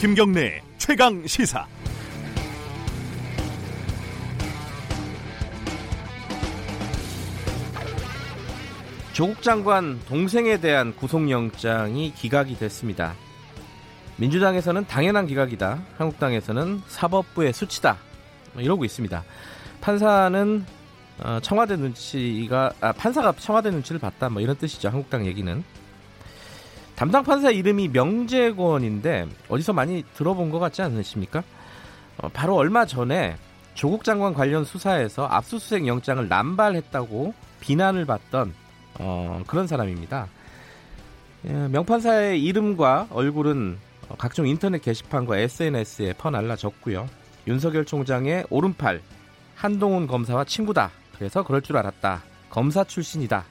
김경래 최강 시사. 조국 장관 동생에 대한 구속영장이 기각이 됐습니다. 민주당에서는 당연한 기각이다. 한국당에서는 사법부의 수치다. 뭐 이러고 있습니다. 판사는 어, 청와대 눈치가 아, 판사가 청와대 눈치를 봤다. 뭐 이런 뜻이죠. 한국당 얘기는 담당 판사 이름이 명재권인데 어디서 많이 들어본 것 같지 않으십니까? 어, 바로 얼마 전에 조국 장관 관련 수사에서 압수수색 영장을 남발했다고 비난을 받던 어, 그런 사람입니다. 예, 명판사의 이름과 얼굴은 각종 인터넷 게시판과 SNS에 퍼날라졌고요. 윤석열 총장의 오른팔 한동훈 검사와 친구다. 그래서 그럴 줄 알았다. 검사 출신이다.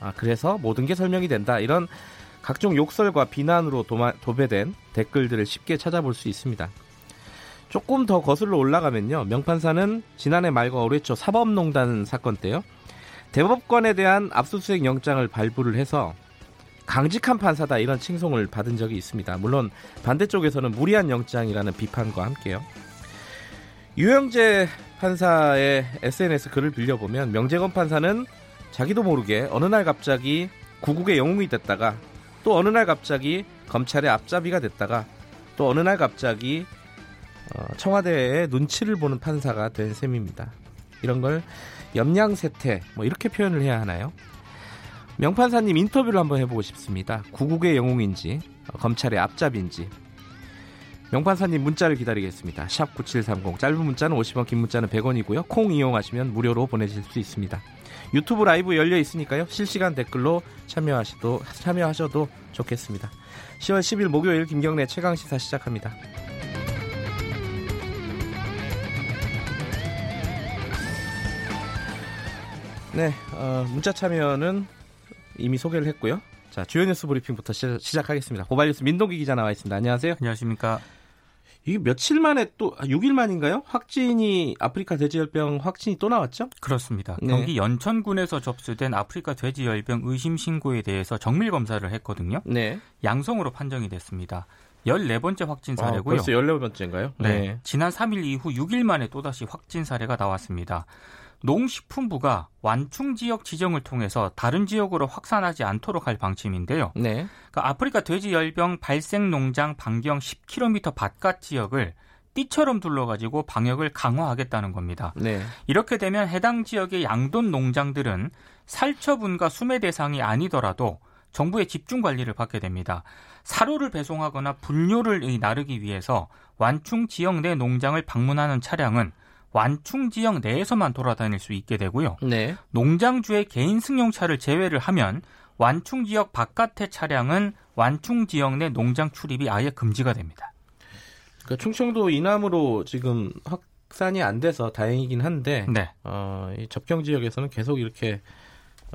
아, 그래서 모든 게 설명이 된다. 이런 각종 욕설과 비난으로 도마, 도배된 댓글들을 쉽게 찾아볼 수 있습니다. 조금 더 거슬러 올라가면요. 명판사는 지난해 말과 올해 초 사법농단 사건 때요. 대법관에 대한 압수수색 영장을 발부를 해서 강직한 판사다 이런 칭송을 받은 적이 있습니다. 물론 반대쪽에서는 무리한 영장이라는 비판과 함께요. 유영재 판사의 SNS 글을 빌려보면 명재건 판사는 자기도 모르게 어느 날 갑자기 구국의 영웅이 됐다가 또 어느 날 갑자기 검찰의 앞잡이가 됐다가 또 어느 날 갑자기 어, 청와대의 눈치를 보는 판사가 된 셈입니다. 이런 걸 염량세태 뭐 이렇게 표현을 해야 하나요? 명판사님 인터뷰를 한번 해보고 싶습니다. 구국의 영웅인지 어, 검찰의 앞잡인지 명판사님 문자를 기다리겠습니다. 샵 9730 짧은 문자는 50원 긴 문자는 100원이고요. 콩 이용하시면 무료로 보내실 수 있습니다. 유튜브 라이브 열려 있으니까요. 실시간 댓글로 참여하시도, 참여하셔도 좋겠습니다. 10월 10일 목요일 김경래 최강시사 시작합니다. 네, 어, 문자 참여는 이미 소개를 했고요. 자, 주요 뉴스 브리핑부터 시, 작하겠습니다 고발 뉴스 민동기 기자 나와 있습니다. 안녕하세요. 안녕하십니까. 이게 며칠 만에 또 6일 아, 만인가요? 확진이 아프리카 돼지열병 확진이 또 나왔죠? 그렇습니다. 네. 경기 연천군에서 접수된 아프리카 돼지열병 의심 신고에 대해서 정밀 검사를 했거든요. 네. 양성으로 판정이 됐습니다. 14번째 확진 아, 사례고요. 아, 벌써 14번째인가요? 네. 네. 지난 3일 이후 6일 만에 또다시 확진 사례가 나왔습니다. 농식품부가 완충 지역 지정을 통해서 다른 지역으로 확산하지 않도록 할 방침인데요. 네. 그러니까 아프리카 돼지 열병 발생 농장 반경 10km 바깥 지역을 띠처럼 둘러가지고 방역을 강화하겠다는 겁니다. 네. 이렇게 되면 해당 지역의 양돈 농장들은 살처분과 수매 대상이 아니더라도 정부의 집중 관리를 받게 됩니다. 사료를 배송하거나 분뇨를 나르기 위해서 완충 지역 내 농장을 방문하는 차량은 완충 지역 내에서만 돌아다닐 수 있게 되고요. 네. 농장주의 개인 승용차를 제외를 하면 완충 지역 바깥의 차량은 완충 지역 내 농장 출입이 아예 금지가 됩니다. 그러니까 충청도 이남으로 지금 확산이 안 돼서 다행이긴 한데 네. 어, 이 접경 지역에서는 계속 이렇게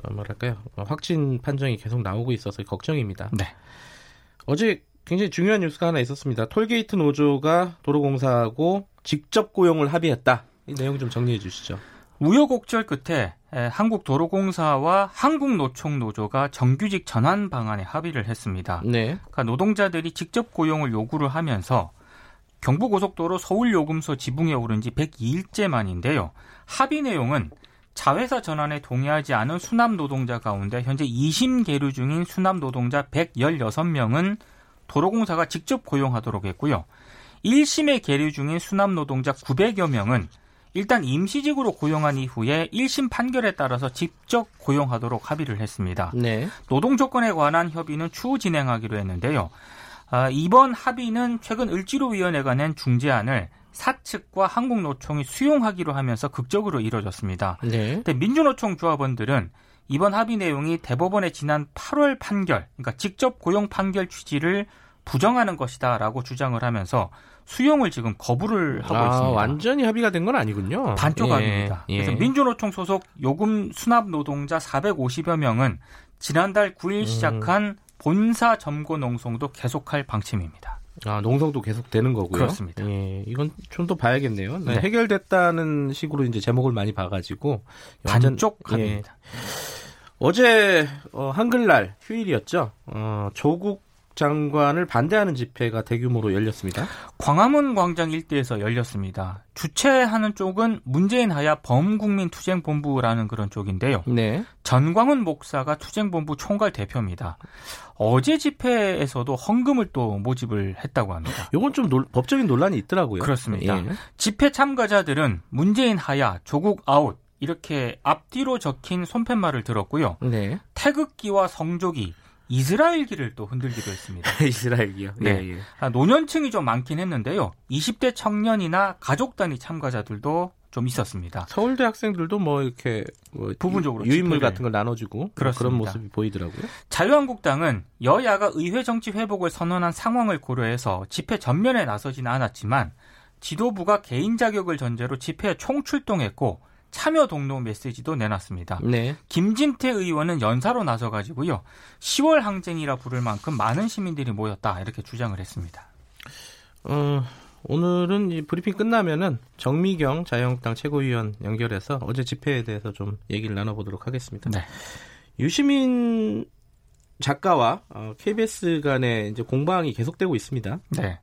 어, 뭐랄까요 확진 판정이 계속 나오고 있어서 걱정입니다. 네. 어제 굉장히 중요한 뉴스가 하나 있었습니다. 톨게이트 노조가 도로공사하고 직접 고용을 합의했다. 이 내용 좀 정리해 주시죠. 우여곡절 끝에 한국도로공사와 한국노총노조가 정규직 전환 방안에 합의를 했습니다. 네. 그러니까 노동자들이 직접 고용을 요구를 하면서 경부고속도로 서울요금소 지붕에 오른 지 102일째 만인데요. 합의 내용은 자회사 전환에 동의하지 않은 수납 노동자 가운데 현재 2심 계류 중인 수납 노동자 116명은 도로공사가 직접 고용하도록 했고요. 1심에 계류 중인 수납 노동자 900여 명은 일단 임시직으로 고용한 이후에 1심 판결에 따라서 직접 고용하도록 합의를 했습니다. 네. 노동 조건에 관한 협의는 추후 진행하기로 했는데요. 아, 이번 합의는 최근 을지로위원회가 낸 중재안을 사측과 한국노총이 수용하기로 하면서 극적으로 이뤄졌습니다. 네. 근데 민주노총 조합원들은 이번 합의 내용이 대법원의 지난 8월 판결, 그러니까 직접 고용 판결 취지를 부정하는 것이다라고 주장을 하면서 수용을 지금 거부를 하고 아, 있습니다. 완전히 합의가 된 건 아니군요. 반쪽 예, 합의입니다. 예. 그래서 민주노총 소속 요금 수납 노동자 450여 명은 지난달 9일 음. 시작한 본사 점거 농성도 계속할 방침입니다. 아, 농성도 계속 되는 거고요. 그렇습니다. 예, 이건 좀 더 봐야겠네요. 네. 해결됐다는 식으로 이제 제목을 많이 봐가지고 반쪽 예. 합의입니다. 어제 어, 한글날 휴일이었죠. 어, 조국 장관을 반대하는 집회가 대규모로 열렸습니다. 광화문 광장 일대에서 열렸습니다. 주최하는 쪽은 문재인 하야 범국민 투쟁본부라는 그런 쪽인데요. 네. 전광훈 목사가 투쟁본부 총괄 대표입니다. 어제 집회에서도 헌금을 또 모집을 했다고 합니다. 이건 좀 논, 법적인 논란이 있더라고요. 그렇습니다. 예. 집회 참가자들은 문재인 하야 조국 아웃 이렇게 앞뒤로 적힌 손팻말을 들었고요. 네. 태극기와 성조기 이스라엘기를 또 흔들기도 했습니다. 이스라엘기요? 네. 네. 아, 노년층이 좀 많긴 했는데요. 20대 청년이나 가족 단위 참가자들도 좀 있었습니다. 서울대 학생들도 뭐 이렇게 뭐 부분적으로 유인물 같은 걸 나눠주고 그렇습니다. 그런 모습이 보이더라고요. 자유한국당은 여야가 의회 정치 회복을 선언한 상황을 고려해서 집회 전면에 나서지는 않았지만 지도부가 개인 자격을 전제로 집회에 총출동했고 참여 동로 메시지도 내놨습니다. 네. 김진태 의원은 연사로 나서 가지고요. 10월 항쟁이라 부를 만큼 많은 시민들이 모였다 이렇게 주장을 했습니다. 어, 오늘은 이 브리핑 끝나면은 정미경 자유한국당 최고위원 연결해서 어제 집회에 대해서 좀 얘기를 나눠보도록 하겠습니다. 네. 유시민 작가와 어, KBS 간의 이제 공방이 계속되고 있습니다. 네.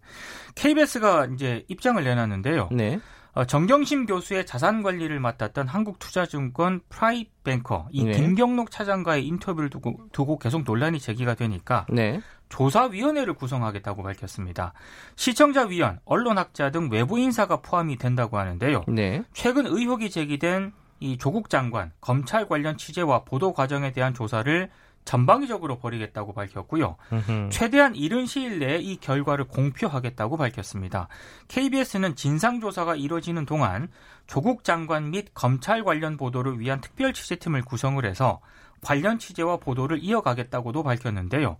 KBS가 이제 입장을 내놨는데요. 네. 어, 정경심 교수의 자산 관리를 맡았던 한국투자증권 프라이뱅커 이 네. 김경록 차장과의 인터뷰를 두고, 두고 계속 논란이 제기가 되니까 네. 조사위원회를 구성하겠다고 밝혔습니다. 시청자 위원, 언론학자 등 외부 인사가 포함이 된다고 하는데요. 네. 최근 의혹이 제기된 이 조국 장관 검찰 관련 취재와 보도 과정에 대한 조사를 전방위적으로 벌이겠다고 밝혔고요. 으흠. 최대한 이른 시일 내에 이 결과를 공표하겠다고 밝혔습니다. KBS는 진상조사가 이뤄지는 동안 조국 장관 및 검찰 관련 보도를 위한 특별 취재팀을 구성을 해서 관련 취재와 보도를 이어가겠다고도 밝혔는데요.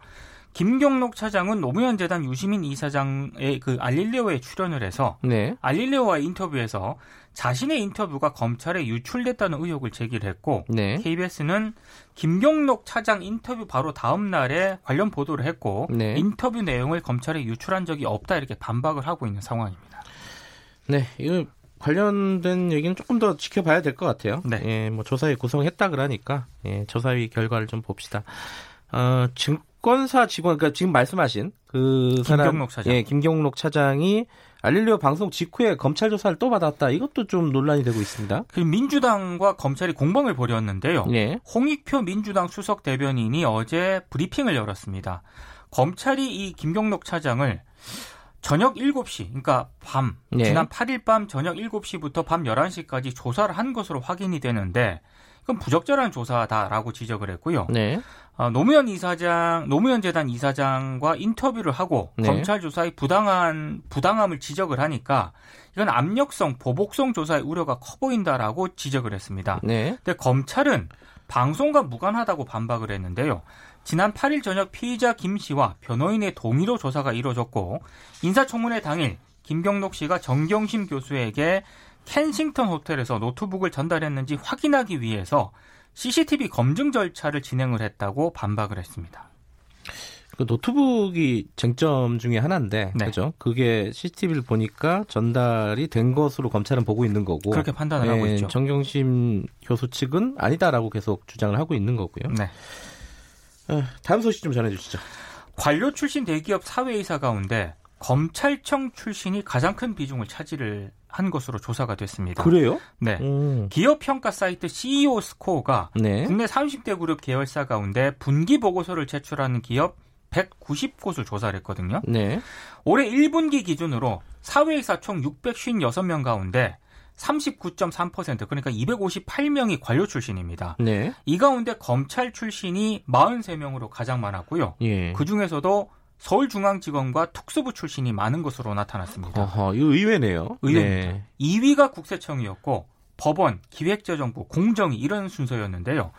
김경록 차장은 노무현 재단 유시민 이사장의 그 알릴레오에 출연을 해서 네. 알릴레오와의 인터뷰에서 자신의 인터뷰가 검찰에 유출됐다는 의혹을 제기를 했고 네. KBS는 김경록 차장 인터뷰 바로 다음 날에 관련 보도를 했고 네. 인터뷰 내용을 검찰에 유출한 적이 없다 이렇게 반박을 하고 있는 상황입니다. 네, 이거 관련된 얘기는 조금 더 지켜봐야 될 것 같아요. 네. 예, 뭐 조사에 구성했다 그러니까 예, 조사위 결과를 좀 봅시다. 어, 증 권사 직원, 그러니까 지금 말씀하신 그 사람, 김경록 차장, 예, 김경록 차장이 알릴리오 방송 직후에 검찰 조사를 또 받았다. 이것도 좀 논란이 되고 있습니다. 그 민주당과 검찰이 공방을 벌였는데요. 네. 홍익표 민주당 수석 대변인이 어제 브리핑을 열었습니다. 검찰이 이 김경록 차장을 저녁 7시, 그러니까 밤, 네. 지난 8일 밤 저녁 7시부터 밤 11시까지 조사를 한 것으로 확인이 되는데 그건 부적절한 조사다라고 지적을 했고요. 네. 어, 노무현 이사장, 노무현 재단 이사장과 인터뷰를 하고 네. 검찰 조사의 부당한 부당함을 지적을 하니까 이건 압력성, 보복성 조사의 우려가 커 보인다라고 지적을 했습니다. 네. 근데 검찰은 방송과 무관하다고 반박을 했는데요. 지난 8일 저녁 피의자 김 씨와 변호인의 동의로 조사가 이루어졌고 인사청문회 당일 김경록 씨가 정경심 교수에게 켄싱턴 호텔에서 노트북을 전달했는지 확인하기 위해서 CCTV 검증 절차를 진행을 했다고 반박을 했습니다. 그 노트북이 쟁점 중에 하나인데, 네. 그죠? 그게 CCTV를 보니까 전달이 된 것으로 검찰은 보고 있는 거고, 그렇게 판단을 네, 하고 있죠. 정경심 교수 측은 아니다라고 계속 주장을 하고 있는 거고요. 네. 어, 다음 소식 좀 전해주시죠. 관료 출신 대기업 사회이사 가운데 검찰청 출신이 가장 큰 비중을 차지를 한 것으로 조사가 됐습니다. 그래요? 네. 오. 기업 평가 사이트 CEO 스코어가 네. 국내 30대 그룹 계열사 가운데 분기 보고서를 제출하는 기업 190곳을 조사를 했거든요. 네. 올해 1분기 기준으로 사회이사 총 656명 가운데 39.3% 그러니까 258명이 관료 출신입니다. 네. 이 가운데 검찰 출신이 43명으로 가장 많았고요. 예. 그 중에서도 서울중앙지검과 특수부 출신이 많은 것으로 나타났습니다. 어허, 이거 의외네요. 의외. 네. 2위가 국세청이었고 법원, 기획재정부, 공정위 이런 순서였는데요.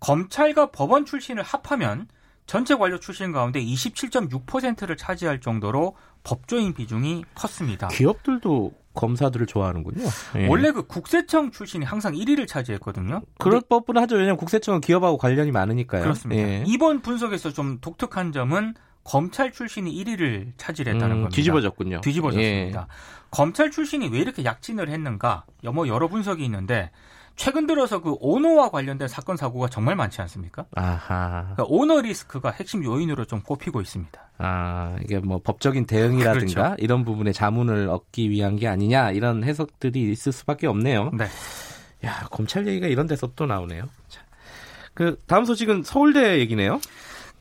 검찰과 법원 출신을 합하면 전체 관료 출신 가운데 27.6%를 차지할 정도로 법조인 비중이 컸습니다. 기업들도 검사들을 좋아하는군요. 예. 원래 그 국세청 출신이 항상 1위를 차지했거든요. 그럴 법은 하죠. 왜냐하면 국세청은 기업하고 관련이 많으니까요. 그렇습니다. 예. 이번 분석에서 좀 독특한 점은 검찰 출신이 1위를 차지했다는 음, 겁니다. 뒤집어졌군요. 뒤집어졌습니다. 예. 검찰 출신이 왜 이렇게 약진을 했는가? 뭐 여러 분석이 있는데 최근 들어서 그 오너와 관련된 사건 사고가 정말 많지 않습니까? 아하. 그러니까 오너 리스크가 핵심 요인으로 좀 꼽히고 있습니다. 아 이게 뭐 법적인 대응이라든가 그렇죠. 이런 부분에 자문을 얻기 위한 게 아니냐 이런 해석들이 있을 수밖에 없네요. 네. 야 검찰 얘기가 이런 데서 또 나오네요. 자, 그 다음 소식은 서울대 얘기네요.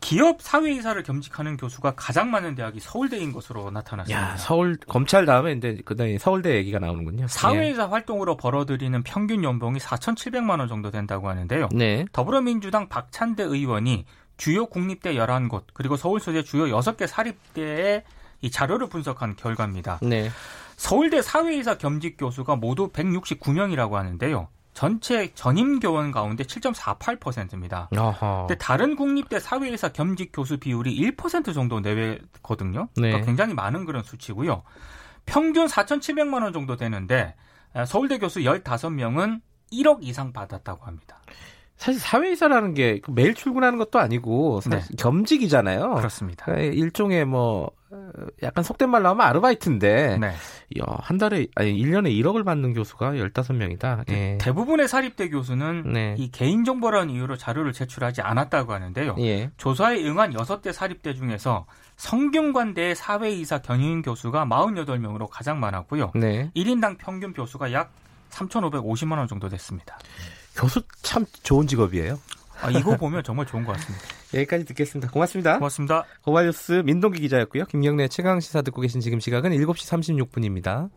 기업 사회이사를 겸직하는 교수가 가장 많은 대학이 서울대인 것으로 나타났습니다. 야, 서울 검찰 다음에 이제 그다음에 서울대 얘기가 나오는군요. 사회이사 네. 활동으로 벌어들이는 평균 연봉이 4,700만 원 정도 된다고 하는데요. 네. 더불어민주당 박찬대 의원이 주요 국립대 11곳 그리고 서울 소재 주요 6개 사립대의 이 자료를 분석한 결과입니다. 네. 서울대 사회이사 겸직 교수가 모두 169명이라고 하는데요. 전체 전임 교원 가운데 7.48%입니다. 어허. 근데 다른 국립대 사회이사 겸직 교수 비율이 1% 정도 내외거든요. 네. 그러니까 굉장히 많은 그런 수치고요. 평균 4,700만 원 정도 되는데 서울대 교수 15명은 1억 이상 받았다고 합니다. 사실 사회이사라는 게 매일 출근하는 것도 아니고 네. 겸직이잖아요. 그렇습니다. 그러니까 일종의 뭐 약간 속된 말로 하면 아르바이트인데 네. 야, 한 달에 아니 1년에 1억을 받는 교수가 15명이다. 예. 대부분의 사립대 교수는 네. 이 개인 정보라는 이유로 자료를 제출하지 않았다고 하는데요. 예. 조사에 응한 6대 사립대 중에서 성균관대 사회이사 경영 교수가 48명으로 가장 많았고요. 네. 1인당 평균 교수가 약 3,550만 원 정도 됐습니다. 교수 참 좋은 직업이에요. 아, 이거 보면 정말 좋은 것 같습니다. 여기까지 듣겠습니다. 고맙습니다. 고맙습니다. 고발뉴스 민동기 기자였고요. 김경래 최강 시사 듣고 계신 지금 시각은 7시 36분입니다.